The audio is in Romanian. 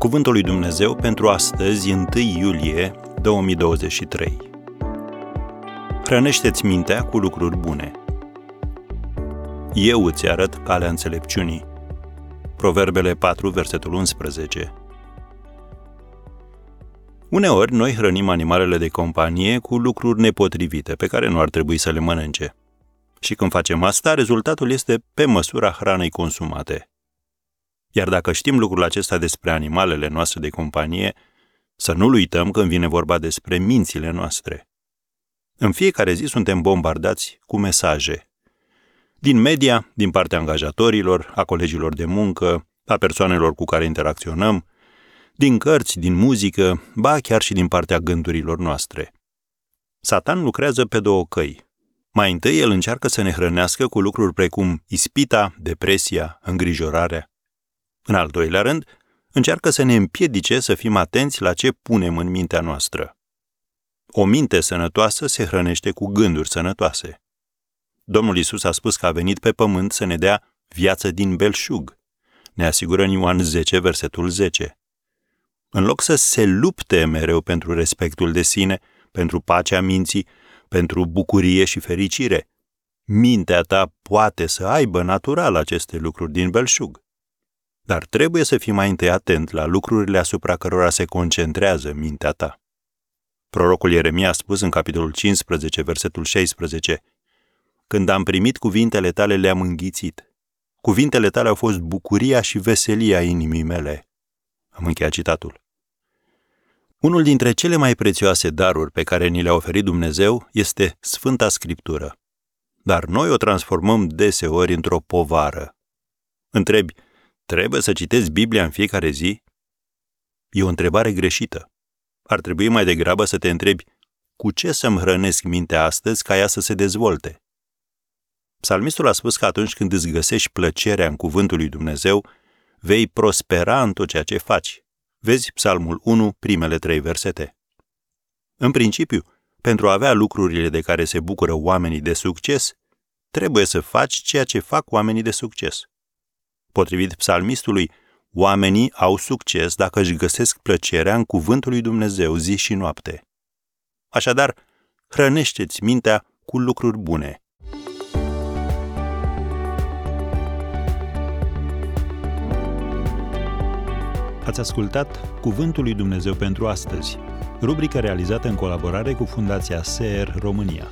Cuvântul lui Dumnezeu pentru astăzi, 1 iulie 2023. Hrănește-ți mintea cu lucruri bune. Eu îți arăt calea înțelepciunii. Proverbele 4, versetul 11. Uneori, noi hrănim animalele de companie cu lucruri nepotrivite, pe care nu ar trebui să le mănânce. Și când facem asta, rezultatul este pe măsura hranei consumate – iar dacă știm lucrul acesta despre animalele noastre de companie, să nu-l uităm când vine vorba despre mințile noastre. În fiecare zi suntem bombardați cu mesaje. Din media, din partea angajatorilor, a colegilor de muncă, a persoanelor cu care interacționăm, din cărți, din muzică, ba chiar și din partea gândurilor noastre. Satan lucrează pe două căi. Mai întâi, el încearcă să ne hrănească cu lucruri precum ispita, depresia, îngrijorarea. În al doilea rând, încearcă să ne împiedice să fim atenți la ce punem în mintea noastră. O minte sănătoasă se hrănește cu gânduri sănătoase. Domnul Isus a spus că a venit pe pământ să ne dea viață din belșug. Ne asigură în Ioan 10, versetul 10. În loc să se lupte mereu pentru respectul de sine, pentru pacea minții, pentru bucurie și fericire, mintea ta poate să aibă natural aceste lucruri din belșug. Dar trebuie să fii mai întâi atent la lucrurile asupra cărora se concentrează mintea ta. Prorocul Ieremia a spus în capitolul 15, versetul 16, Când am primit cuvintele tale, le-am înghițit. Cuvintele tale au fost bucuria și veselia inimii mele. Am încheiat citatul. Unul dintre cele mai prețioase daruri pe care ni le-a oferit Dumnezeu este Sfânta Scriptură. Dar noi o transformăm deseori într-o povară. Întrebi, Trebuie să citesc Biblia în fiecare zi? E o întrebare greșită. Ar trebui mai degrabă să te întrebi cu ce să-mi hrănesc mintea astăzi ca ea să se dezvolte? Psalmistul a spus că atunci când îți găsești plăcerea în cuvântul lui Dumnezeu, vei prospera în tot ceea ce faci. Vezi Psalmul 1, primele trei versete. În principiu, pentru a avea lucrurile de care se bucură oamenii de succes, trebuie să faci ceea ce fac oamenii de succes. Potrivit psalmistului, oamenii au succes dacă își găsesc plăcerea în cuvântul lui Dumnezeu zi și noapte. Așadar, hrănește-ți mintea cu lucruri bune. Ați ascultat Cuvântul lui Dumnezeu pentru astăzi, rubrica realizată în colaborare cu Fundația SER România.